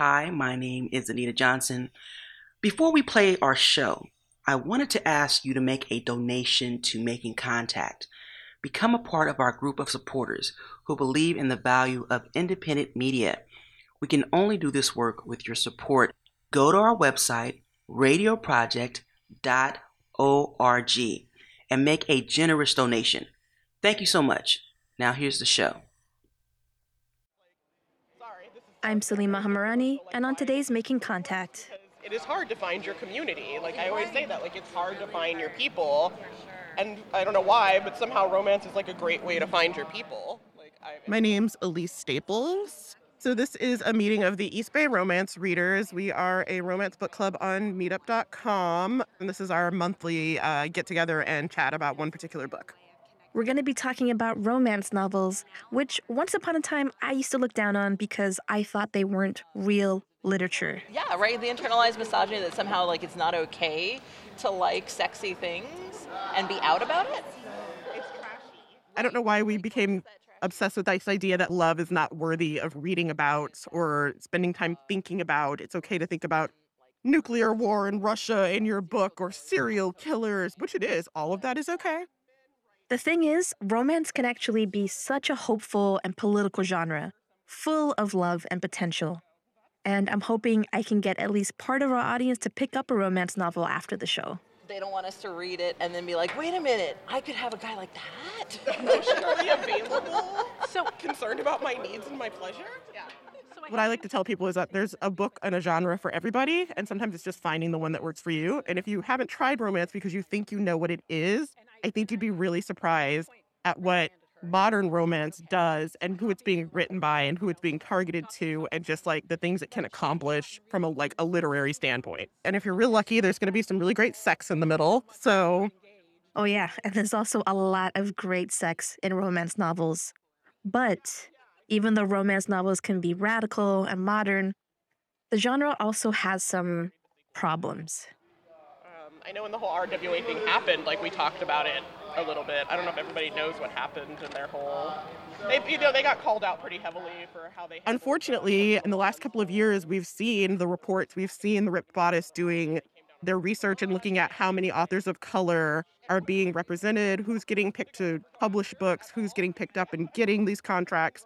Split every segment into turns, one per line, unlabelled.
Hi, my name is Anita Johnson. Before we play our show, I wanted to ask you to make a donation to Making Contact. Become a part of our group of supporters who believe in the value of independent media. We can only do this work with your support. Go to our website, radioproject.org, and make a generous donation. Thank you so much. Now, here's the show.
I'm Salima Hamirani, and on today's Making Contact.
It is hard to find your community. Like I always say that, like it's hard to find your people, and I don't know why, but somehow romance is like a great way to find your people. Like I,
My name's Elise Staples. So this is a meeting of the East Bay Romance Readers. We are a romance book club on Meetup.com, and this is our monthly uh, get together and chat about one particular book.
We're going to be talking about romance novels, which once upon a time I used to look down on because I thought they weren't real literature.
Yeah, right. The internalized misogyny that somehow like it's not okay to like sexy things and be out about it. It's trashy.
I don't know why we became obsessed with this idea that love is not worthy of reading about or spending time thinking about. It's okay to think about nuclear war in Russia in your book or serial killers, which it is. All of that is okay.
The thing is, romance can actually be such a hopeful and political genre, full of love and potential. And I'm hoping I can get at least part of our audience to pick up a romance novel after the show.
They don't want us to read it and then be like, wait a minute, I could have a guy like that.
emotionally available. So concerned about my needs and my pleasure. Yeah.
What I like to tell people is that there's a book and a genre for everybody, and sometimes it's just finding the one that works for you. And if you haven't tried romance because you think you know what it is, I think you'd be really surprised at what modern romance does and who it's being written by and who it's being targeted to and just like the things it can accomplish from a like a literary standpoint. And if you're real lucky, there's going to be some really great sex in the middle. So,
Oh, yeah, and there's also a lot of great sex in romance novels. But even though romance novels can be radical and modern, the genre also has some problems.
I know when the whole RWA thing happened, like we talked about it a little bit. I don't know if everybody knows what happened in their whole. They, you know, they got called out pretty heavily for how they.
unfortunately, in the last couple of years, we've seen the reports, we've seen the Ripped Bodice doing their research and looking at how many authors of color are being represented, who's getting picked to publish books, who's getting picked up and getting these contracts.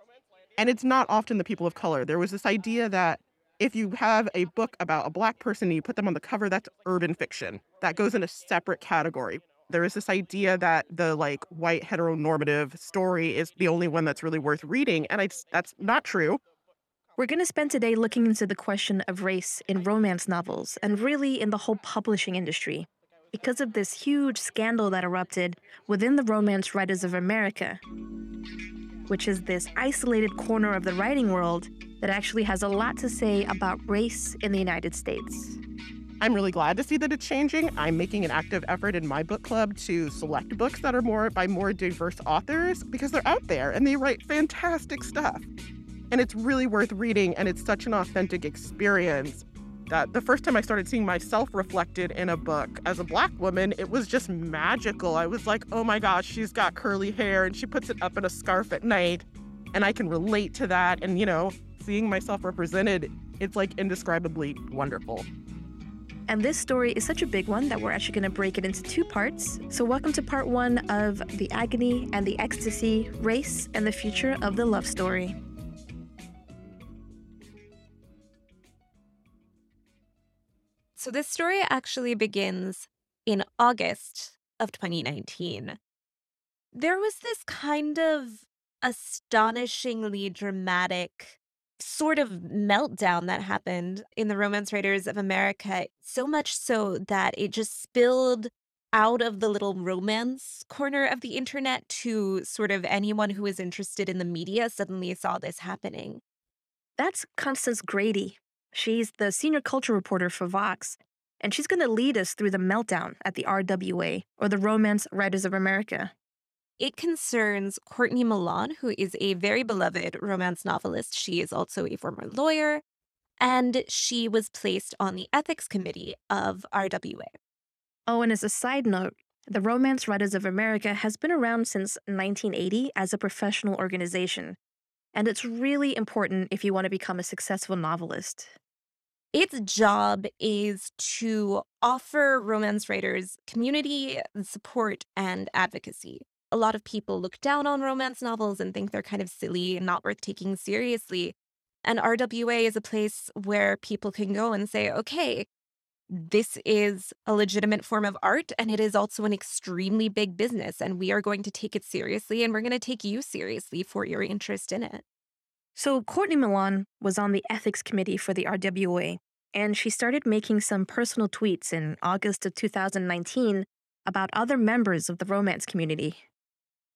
And it's not often the people of color. There was this idea that if you have a book about a black person and you put them on the cover, that's urban fiction. That goes in a separate category. There is this idea that the like white heteronormative story is the only one that's really worth reading. And I, that's not true.
We're going to spend today looking into the question of race in romance novels and really in the whole publishing industry because of this huge scandal that erupted within the Romance Writers of America, which is this isolated corner of the writing world that actually has a lot to say about race in the United States.
I'm really glad to see that it's changing. I'm making an active effort in my book club to select books that are more by more diverse authors because they're out there and they write fantastic stuff. And it's really worth reading and it's such an authentic experience that the first time I started seeing myself reflected in a book as a black woman, it was just magical. I was like, oh my gosh, she's got curly hair and she puts it up in a scarf at night. And I can relate to that. And, you know, seeing myself represented, it's like indescribably wonderful.
And this story is such a big one that we're actually going to break it into two parts. So, welcome to part one of The Agony and the Ecstasy Race and the Future of the Love Story.
So this story actually begins in August of 2019. There was this kind of astonishingly dramatic sort of meltdown that happened in the Romance Writers of America, so much so that it just spilled out of the little romance corner of the internet to sort of anyone who was interested in the media suddenly saw this happening.
That's Constance Grady. She's the senior culture reporter for Vox, and she's going to lead us through the meltdown at the RWA, or the Romance Writers of America.
It concerns Courtney Milan, who is a very beloved romance novelist. She is also a former lawyer, and she was placed on the ethics committee of RWA.
Oh, and as a side note, the Romance Writers of America has been around since 1980 as a professional organization, and it's really important if you want to become a successful novelist.
its job is to offer romance writers community, support, and advocacy. A lot of people look down on romance novels and think they're kind of silly and not worth taking seriously. And RWA is a place where people can go and say, okay, this is a legitimate form of art and it is also an extremely big business. And we are going to take it seriously and we're going to take you seriously for your interest in it.
So, Courtney Milan was on the ethics committee for the RWA, and she started making some personal tweets in August of 2019 about other members of the romance community.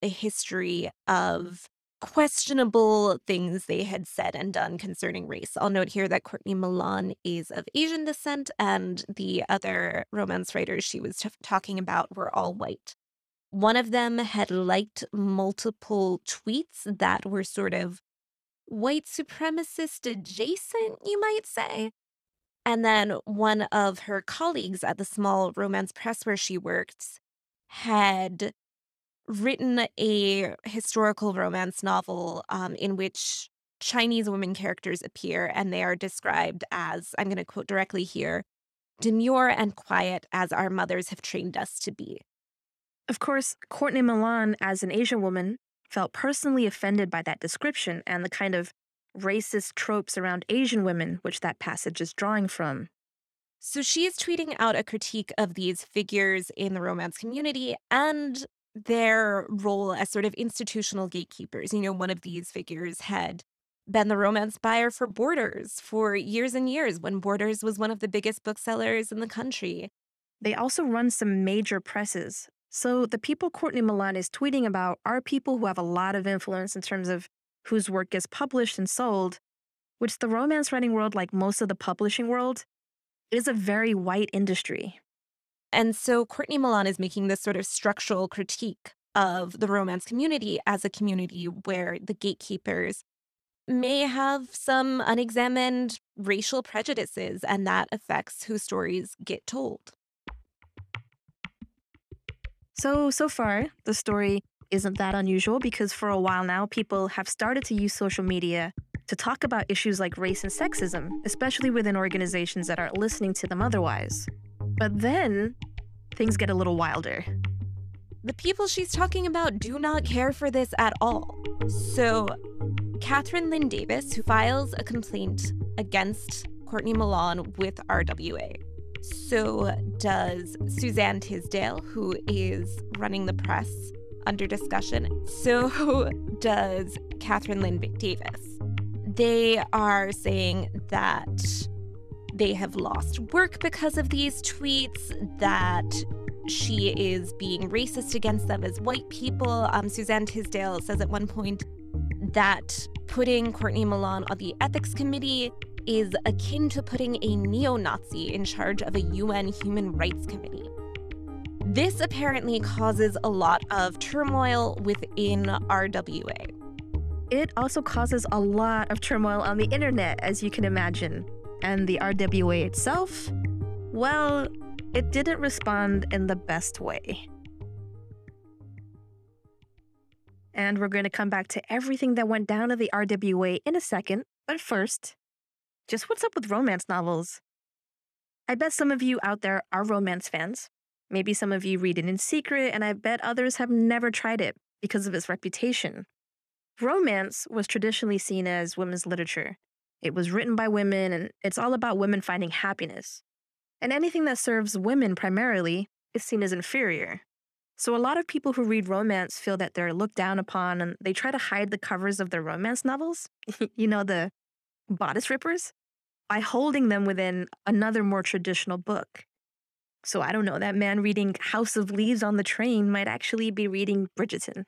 A history of questionable things they had said and done concerning race. I'll note here that Courtney Milan is of Asian descent, and the other romance writers she was t- talking about were all white. One of them had liked multiple tweets that were sort of white supremacist adjacent, you might say. And then one of her colleagues at the small romance press where she worked had written a historical romance novel um, in which Chinese women characters appear and they are described as, I'm going to quote directly here, demure and quiet as our mothers have trained us to be.
Of course, Courtney Milan, as an Asian woman, felt personally offended by that description and the kind of racist tropes around Asian women, which that passage is drawing from.
So she is tweeting out a critique of these figures in the romance community and their role as sort of institutional gatekeepers. You know, one of these figures had been the romance buyer for Borders for years and years when Borders was one of the biggest booksellers in the country.
They also run some major presses. So the people Courtney Milan is tweeting about are people who have a lot of influence in terms of whose work gets published and sold, which the romance writing world, like most of the publishing world, is a very white industry.
And so Courtney Milan is making this sort of structural critique of the romance community as a community where the gatekeepers may have some unexamined racial prejudices, and that affects whose stories get told.
So, so far, the story isn't that unusual because for a while now, people have started to use social media to talk about issues like race and sexism, especially within organizations that aren't listening to them otherwise. But then things get a little wilder.
The people she's talking about do not care for this at all. So, Kathryn Lynn Davis, who files a complaint against Courtney Milan with RWA. So does Suzan Tisdale, who is running the press under discussion. So does Kathryn Lynn Davis. They are saying that they have lost work because of these tweets, that she is being racist against them as white people. Um, Suzan Tisdale says at one point that putting Courtney Milan on the ethics committee is akin to putting a neo Nazi in charge of a UN human rights committee. This apparently causes a lot of turmoil within RWA.
It also causes a lot of turmoil on the internet, as you can imagine. And the RWA itself, well, it didn't respond in the best way. And we're going to come back to everything that went down at the RWA in a second. But first, just what's up with romance novels? I bet some of you out there are romance fans. Maybe some of you read it in secret, and I bet others have never tried it because of its reputation. Romance was traditionally seen as women's literature. It was written by women, and it's all about women finding happiness. And anything that serves women primarily is seen as inferior. So, a lot of people who read romance feel that they're looked down upon and they try to hide the covers of their romance novels, you know, the bodice rippers, by holding them within another more traditional book. So, I don't know, that man reading House of Leaves on the train might actually be reading Bridgerton.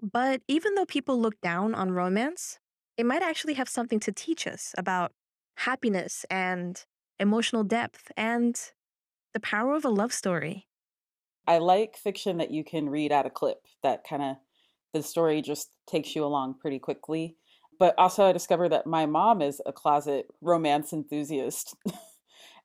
But even though people look down on romance, it might actually have something to teach us about happiness and emotional depth and the power of a love story.
I like fiction that you can read at a clip that kind of the story just takes you along pretty quickly. But also, I discovered that my mom is a closet romance enthusiast.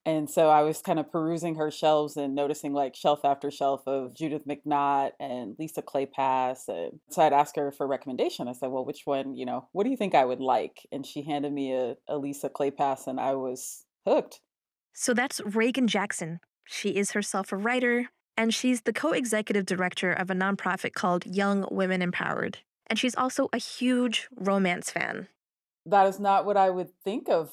and so I was kind of perusing her shelves and noticing like shelf after shelf of Judith McNaught and Lisa Kleypas. And so I'd ask her for recommendation. I said, well, which one, you know, what do you think I would like? And she handed me a, a Lisa Kleypas and I was hooked.
So that's Reagan Jackson. She is herself a writer, and she's the co executive director of a nonprofit called Young Women Empowered. And she's also a huge romance fan.
That is not what I would think of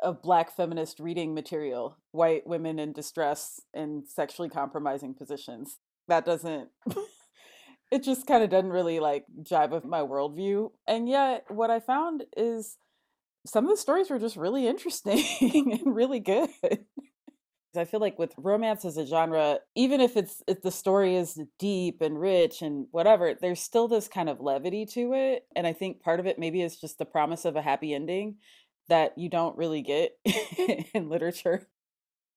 of black feminist reading material white women in distress in sexually compromising positions that doesn't it just kind of doesn't really like jive with my worldview and yet what i found is some of the stories were just really interesting and really good I feel like with romance as a genre, even if it's if the story is deep and rich and whatever, there's still this kind of levity to it. And I think part of it maybe is just the promise of a happy ending that you don't really get in literature.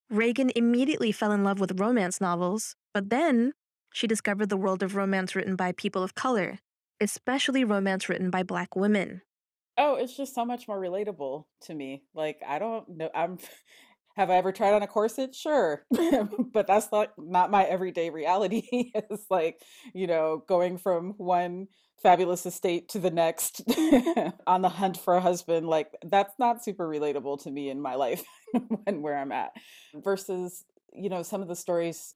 Reagan immediately fell in love with romance novels, but then she discovered the world of romance written by people of color, especially romance written by black women.
Oh, it's just so much more relatable to me. Like, I don't know. I'm. Have I ever tried on a corset? Sure. but that's not, not my everyday reality. it's like, you know, going from one fabulous estate to the next on the hunt for a husband like that's not super relatable to me in my life and where i'm at versus you know some of the stories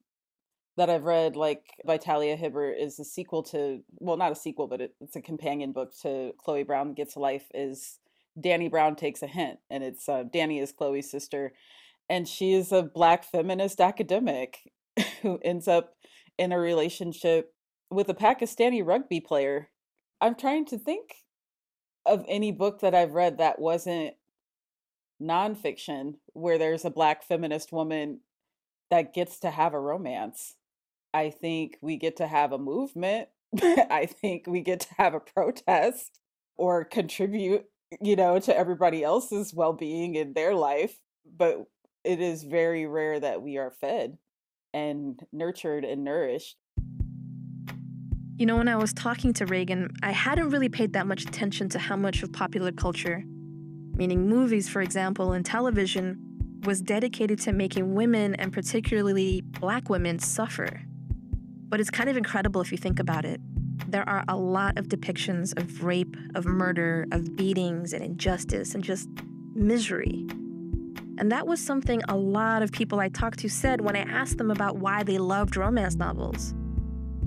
that i've read like by Talia Hibbert is a sequel to well not a sequel but it, it's a companion book to chloe brown gets a life is Dani brown takes a hint and it's uh, dani is chloe's sister and she is a black feminist academic who ends up in a relationship with a pakistani rugby player I'm trying to think of any book that I've read that wasn't nonfiction where there's a black feminist woman that gets to have a romance. I think we get to have a movement. I think we get to have a protest or contribute, you know, to everybody else's well being in their life. But it is very rare that we are fed and nurtured and nourished
you know, when I was talking to Reagan, I hadn't really paid that much attention to how much of popular culture, meaning movies, for example, and television, was dedicated to making women, and particularly black women, suffer. But it's kind of incredible if you think about it. There are a lot of depictions of rape, of murder, of beatings and injustice and just misery. And that was something a lot of people I talked to said when I asked them about why they loved romance novels.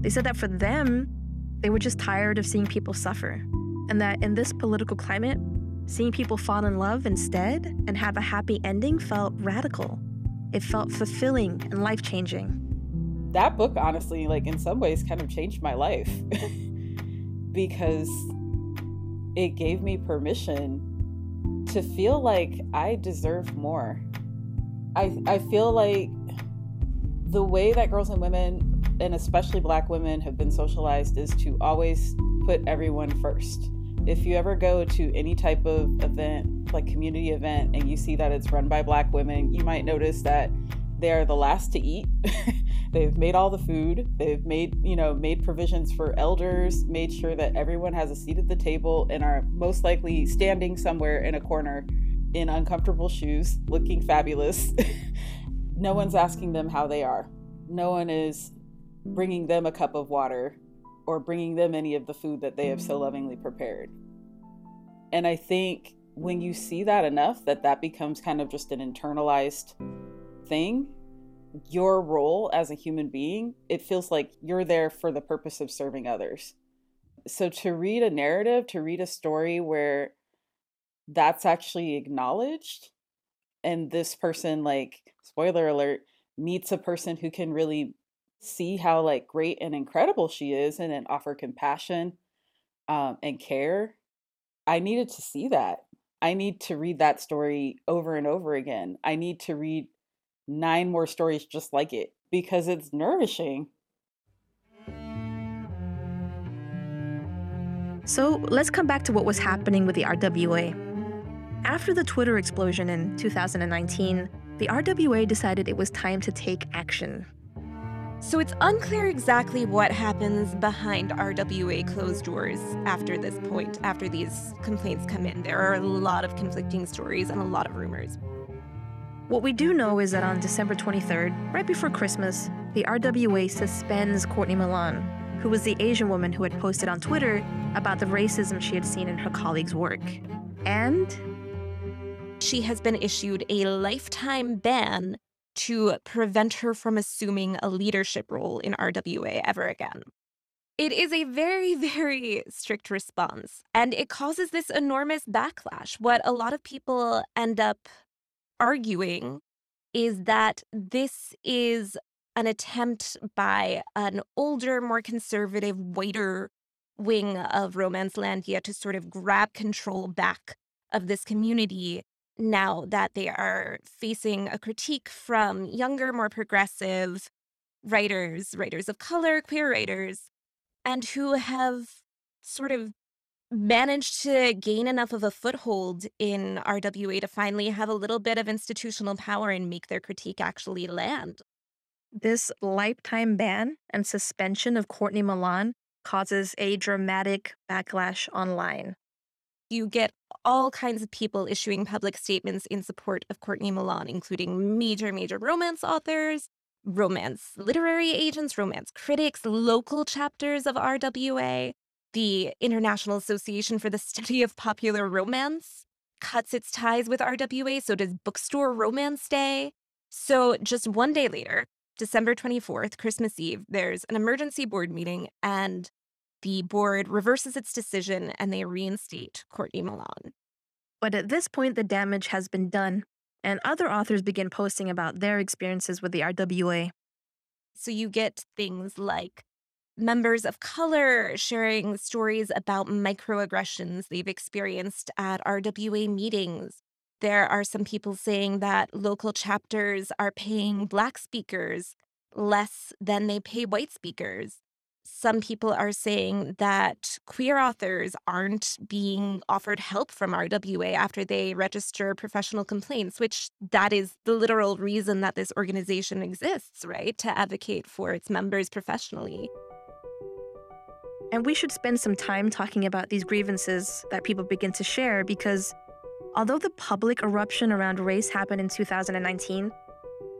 They said that for them, they were just tired of seeing people suffer, and that in this political climate, seeing people fall in love instead and have a happy ending felt radical. It felt fulfilling and life changing.
That book, honestly, like in some ways, kind of changed my life because it gave me permission to feel like I deserve more. I, I feel like the way that girls and women and especially black women have been socialized is to always put everyone first. If you ever go to any type of event, like community event, and you see that it's run by black women, you might notice that they're the last to eat. they've made all the food. They've made, you know, made provisions for elders, made sure that everyone has a seat at the table and are most likely standing somewhere in a corner in uncomfortable shoes, looking fabulous. no one's asking them how they are. No one is bringing them a cup of water or bringing them any of the food that they have so lovingly prepared. And I think when you see that enough, that that becomes kind of just an internalized thing, your role as a human being, it feels like you're there for the purpose of serving others. So to read a narrative, to read a story where that's actually acknowledged, and this person, like, spoiler alert, meets a person who can really see how like great and incredible she is and then offer compassion um, and care i needed to see that i need to read that story over and over again i need to read nine more stories just like it because it's nourishing
so let's come back to what was happening with the rwa after the twitter explosion in 2019 the rwa decided it was time to take action
so it's unclear exactly what happens behind RWA closed doors after this point, after these complaints come in. There are a lot of conflicting stories and a lot of rumors.
What we do know is that on December 23rd, right before Christmas, the RWA suspends Courtney Milan, who was the Asian woman who had posted on Twitter about the racism she had seen in her colleagues' work. And
she has been issued a lifetime ban to prevent her from assuming a leadership role in RWA ever again. It is a very, very strict response, and it causes this enormous backlash. What a lot of people end up arguing is that this is an attempt by an older, more conservative, whiter wing of Romancelandia to sort of grab control back of this community now that they are facing a critique from younger, more progressive writers, writers of color, queer writers, and who have sort of managed to gain enough of a foothold in RWA to finally have a little bit of institutional power and make their critique actually land.
This lifetime ban and suspension of Courtney Milan causes a dramatic backlash online.
You get all kinds of people issuing public statements in support of Courtney Milan, including major, major romance authors, romance literary agents, romance critics, local chapters of RWA. The International Association for the Study of Popular Romance cuts its ties with RWA, so does Bookstore Romance Day. So just one day later, December 24th, Christmas Eve, there's an emergency board meeting, and the board reverses its decision and they reinstate Courtney Milan.
But at this point, the damage has been done, and other authors begin posting about their experiences with the RWA.
So you get things like members of color sharing stories about microaggressions they've experienced at RWA meetings. There are some people saying that local chapters are paying Black speakers less than they pay white speakers some people are saying that queer authors aren't being offered help from RWA after they register professional complaints, which that is the literal reason that this organization exists, right? To advocate for its members professionally.
And we should spend some time talking about these grievances that people begin to share because although the public eruption around race happened in 2019,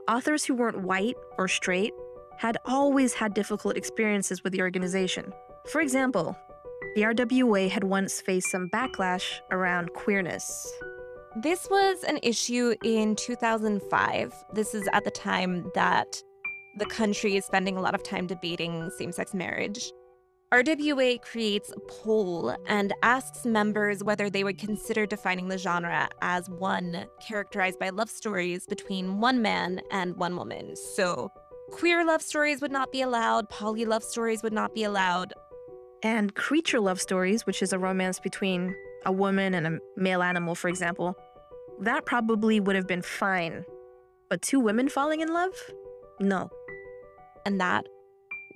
authors who weren't white or straight had always had difficult experiences with the organization. For example, the RWA had once faced some backlash around queerness.
This was an issue in 2005. This is at the time that the country is spending a lot of time debating same sex marriage. RWA creates a poll and asks members whether they would consider defining the genre as one characterized by love stories between one man and one woman. So, Queer love stories would not be allowed, poly love stories would not be allowed.
And creature love stories, which is a romance between a woman and a male animal, for example, that probably would have been fine. But two women falling in love? No.
And that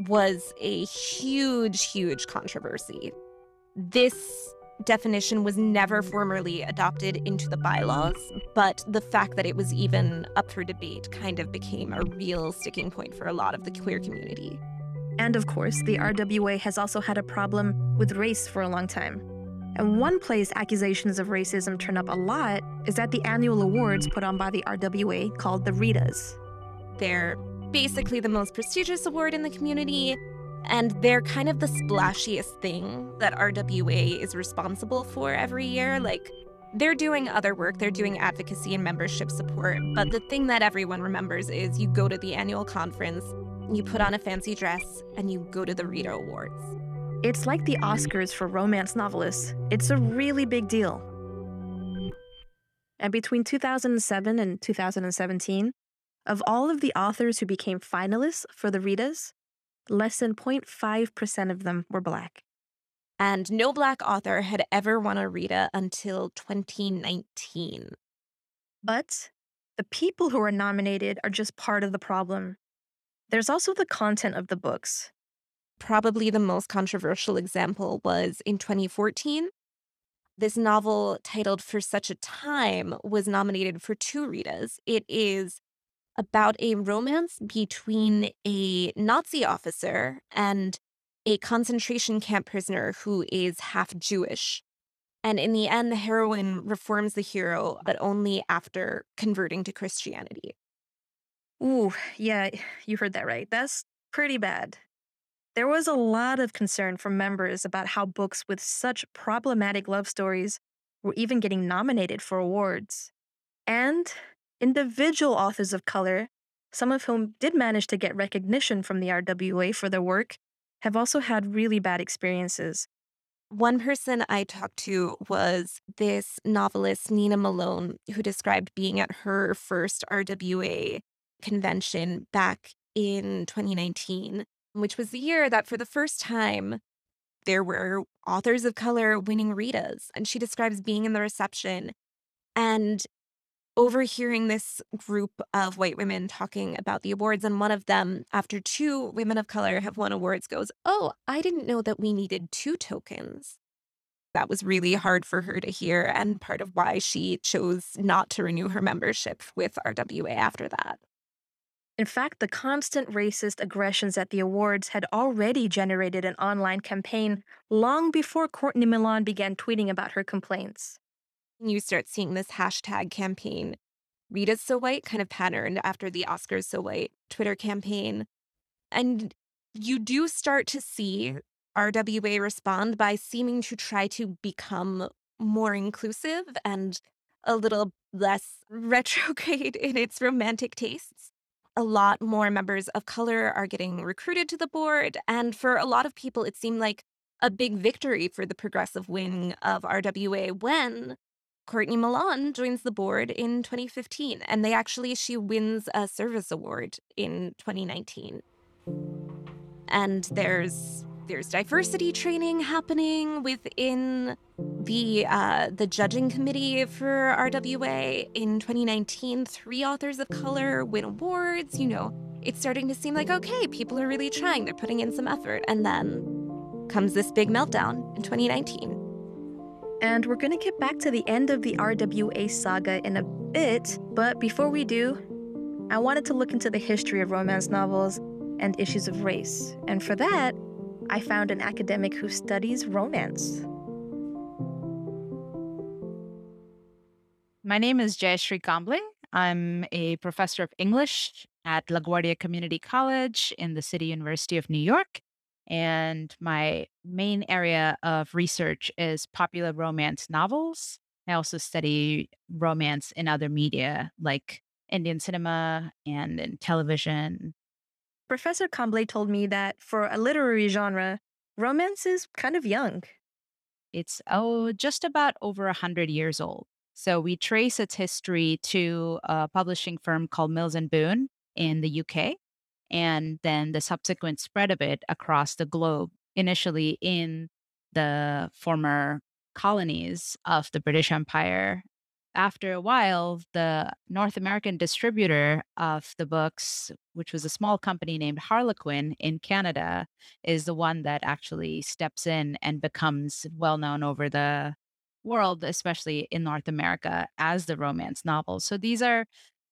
was a huge, huge controversy. This definition was never formally adopted into the bylaws, but the fact that it was even up for debate kind of became a real sticking point for a lot of the queer community.
And of course, the RWA has also had a problem with race for a long time. And one place accusations of racism turn up a lot is at the annual awards put on by the RWA called the Ritas.
They're basically the most prestigious award in the community, and they're kind of the splashiest thing that RWA is responsible for every year. Like, they're doing other work, they're doing advocacy and membership support. But the thing that everyone remembers is you go to the annual conference, you put on a fancy dress, and you go to the Rita Awards.
It's like the Oscars for romance novelists, it's a really big deal. And between 2007 and 2017, of all of the authors who became finalists for the Ritas, less than 0.5% of them were Black.
And no Black author had ever won a Rita until 2019.
But the people who are nominated are just part of the problem. There's also the content of the books.
Probably the most controversial example was in 2014. This novel, titled For Such a Time, was nominated for two Ritas. It is about a romance between a Nazi officer and a concentration camp prisoner who is half Jewish. And in the end, the heroine reforms the hero, but only after converting to Christianity.
Ooh, yeah, you heard that right. That's pretty bad. There was a lot of concern from members about how books with such problematic love stories were even getting nominated for awards. And individual authors of color, some of whom did manage to get recognition from the RWA for their work, have also had really bad experiences.
One person I talked to was this novelist, Nina Malone, who described being at her first RWA convention back in 2019, which was the year that for the first time there were authors of color winning Ritas. And she describes being in the reception and overhearing this group of white women talking about the awards. And one of them, after two women of color have won awards, goes, Oh, I didn't know that we needed two tokens. That was really hard for her to hear, and part of why she chose not to renew her membership with RWA after that.
In fact, the constant racist aggressions at the awards had already generated an online campaign long before Courtney Milan began tweeting about her complaints
you start seeing this hashtag campaign, Rita's So White, kind of patterned after the Oscars So White Twitter campaign. And you do start to see RWA respond by seeming to try to become more inclusive and a little less retrograde in its romantic tastes. A lot more members of color are getting recruited to the board. And for a lot of people, it seemed like a big victory for the progressive wing of RWA when Courtney Milan joins the board in 2015, and they actually, she wins a service award in 2019. And there's there's diversity training happening within the uh, the judging committee for RWA in 2019. Three authors of color win awards. You know, it's starting to seem like okay, people are really trying. They're putting in some effort, and then comes this big meltdown in 2019.
And we're going to get back to the end of the RWA saga in a bit, but before we do, I wanted to look into the history of romance novels and issues of race. And for that, I found an academic who studies romance.
My name is Jayashree Kamblé. I'm a professor of English at LaGuardia Community College in the City University of New York. And my main area of research is popular romance novels. I also study romance in other media like Indian cinema and in television.
Professor Kamblé told me that for a literary genre, romance is kind of young.
It's oh just about over a hundred years old. So we trace its history to a publishing firm called Mills and Boon in the UK and then the subsequent spread of it across the globe, initially in the former colonies of the British Empire. After a while, the North American distributor of the books, which was a small company named Harlequin in Canada, is the one that actually steps in and becomes well known over the world, especially in North America, as the romance novel. So these are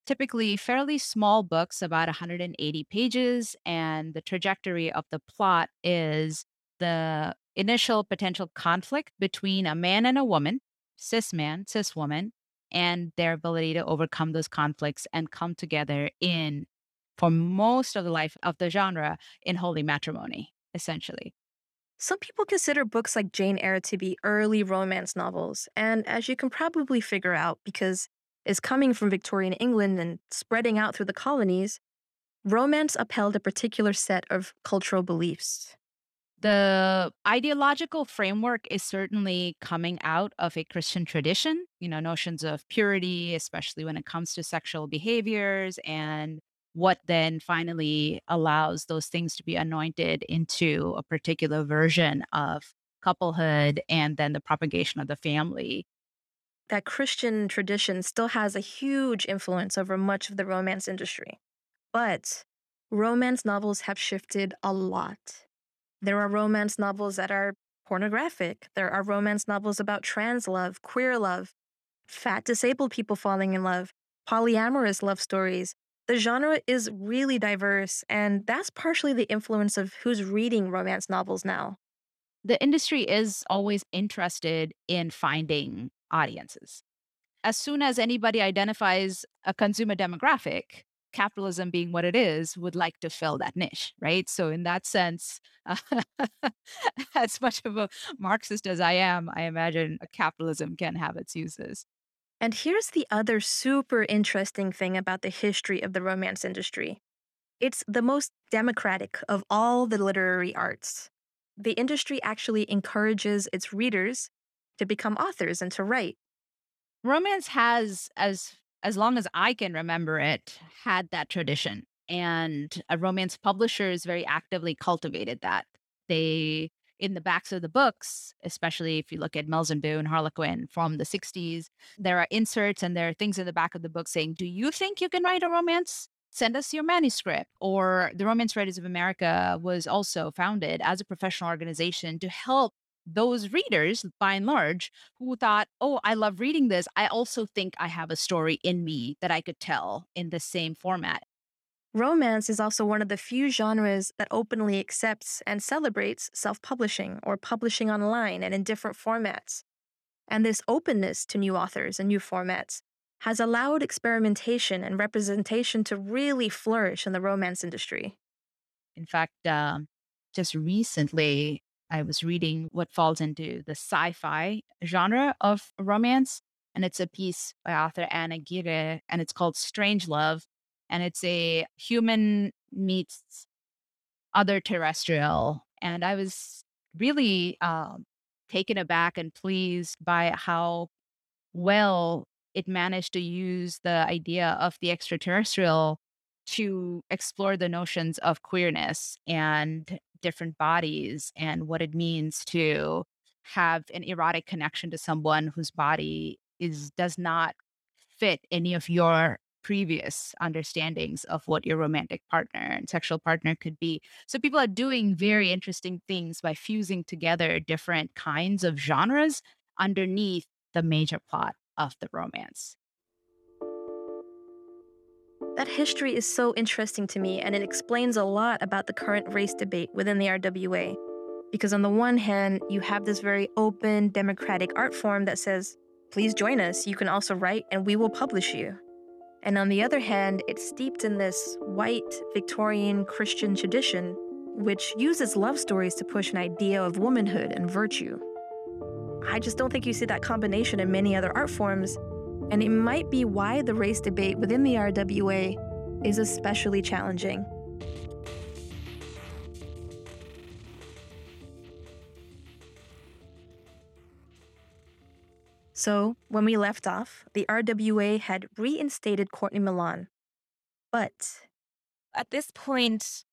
typically fairly small books, about 180 pages, and the trajectory of the plot is the initial potential conflict between a man and a woman, cis man, cis woman, and their ability to overcome those conflicts and come together in, for most of the life of the genre, in holy matrimony, essentially.
Some people consider books like Jane Eyre to be early romance novels, and as you can probably figure out, because is coming from Victorian England and spreading out through the colonies, romance upheld a particular set of cultural beliefs.
The ideological framework is certainly coming out of a Christian tradition, you know, notions of purity, especially when it comes to sexual behaviors, and what then finally allows those things to be anointed into a particular version of couplehood and then the propagation of the family
that Christian tradition still has a huge influence over much of the romance industry. But romance novels have shifted a lot. There are romance novels that are pornographic, there are romance novels about trans love, queer love, fat disabled people falling in love, polyamorous love stories. The genre is really diverse, and that's partially the influence of who's reading romance novels now.
The industry is always interested in finding audiences. As soon as anybody identifies a consumer demographic, capitalism being what it is, would like to fill that niche, right? So, in that sense, uh, as much of a Marxist as I am, I imagine capitalism can have its uses.
And here's the other super interesting thing about the history of the romance industry it's the most democratic of all the literary arts. The industry actually encourages its readers to become authors and to write.
Romance has, as as long as I can remember it, had that tradition. And romance publishers very actively cultivated that. They in the backs of the books, especially if you look at Mills and Boon, Harlequin from the 60s, there are inserts and there are things in the back of the book saying, Do you think you can write a romance? Send us your manuscript. Or the Romance Writers of America was also founded as a professional organization to help those readers, by and large, who thought, oh, I love reading this. I also think I have a story in me that I could tell in the same format.
Romance is also one of the few genres that openly accepts and celebrates self publishing or publishing online and in different formats. And this openness to new authors and new formats has allowed experimentation and representation to really flourish in the romance industry.
In fact, uh, just recently, I was reading what falls into the sci fi genre of romance, and it's a piece by author Anna Aguirre, and it's called Strange Love and it's a human meets other terrestrial. And I was really um, taken aback and pleased by how well it managed to use the idea of the extraterrestrial to explore the notions of queerness and different bodies and what it means to have an erotic connection to someone whose body is does not fit any of your previous understandings of what your romantic partner and sexual partner could be. So people are doing very interesting things by fusing together different kinds of genres underneath the major plot of the romance.
That history is so interesting to me, and it explains a lot about the current race debate within the RWA. Because, on the one hand, you have this very open, democratic art form that says, please join us. You can also write, and we will publish you. And on the other hand, it's steeped in this white Victorian Christian tradition, which uses love stories to push an idea of womanhood and virtue. I just don't think you see that combination in many other art forms, and it might be why the race debate within the RWA is especially challenging. So, when we left off, the RWA had reinstated Courtney Milan. But
at this point,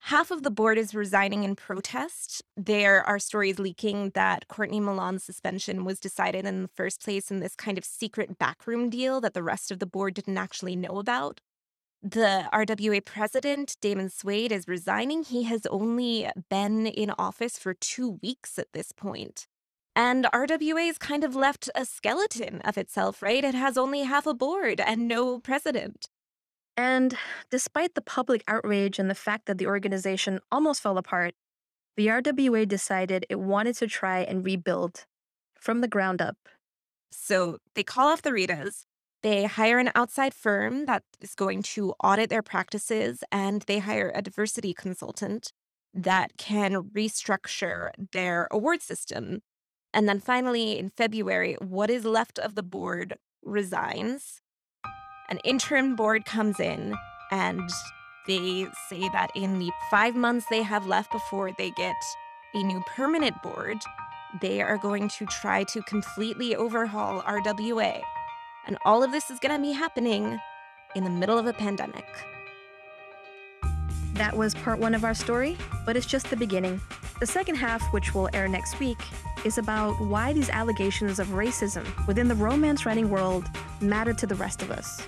half of the board is resigning in protest. There are stories leaking that Courtney Milan's suspension was decided in the first place in this kind of secret backroom deal that the rest of the board didn't actually know about. The RWA president, Damon Suede, is resigning. He has only been in office for two weeks at this point. And RWA's kind of left a skeleton of itself, right? It has only half a board and no president.
And despite the public outrage and the fact that the organization almost fell apart, the RWA decided it wanted to try and rebuild from the ground up.
So they call off the Ritas. They hire an outside firm that is going to audit their practices, and they hire a diversity consultant that can restructure their award system and then finally, in February, what is left of the board resigns. An interim board comes in, and they say that in the five months they have left before they get a new permanent board, they are going to try to completely overhaul RWA. And all of this is going to be happening in the middle of a pandemic.
That was part one of our story, but it's just the beginning. The second half, which will air next week, is about why these allegations of racism within the romance writing world matter to the rest of us.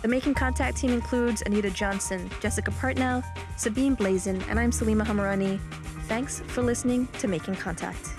The Making Contact team includes Anita Johnson, Jessica Partnow, Sabine Blaizin, and I'm Salima Hamirani. Thanks for listening to Making Contact.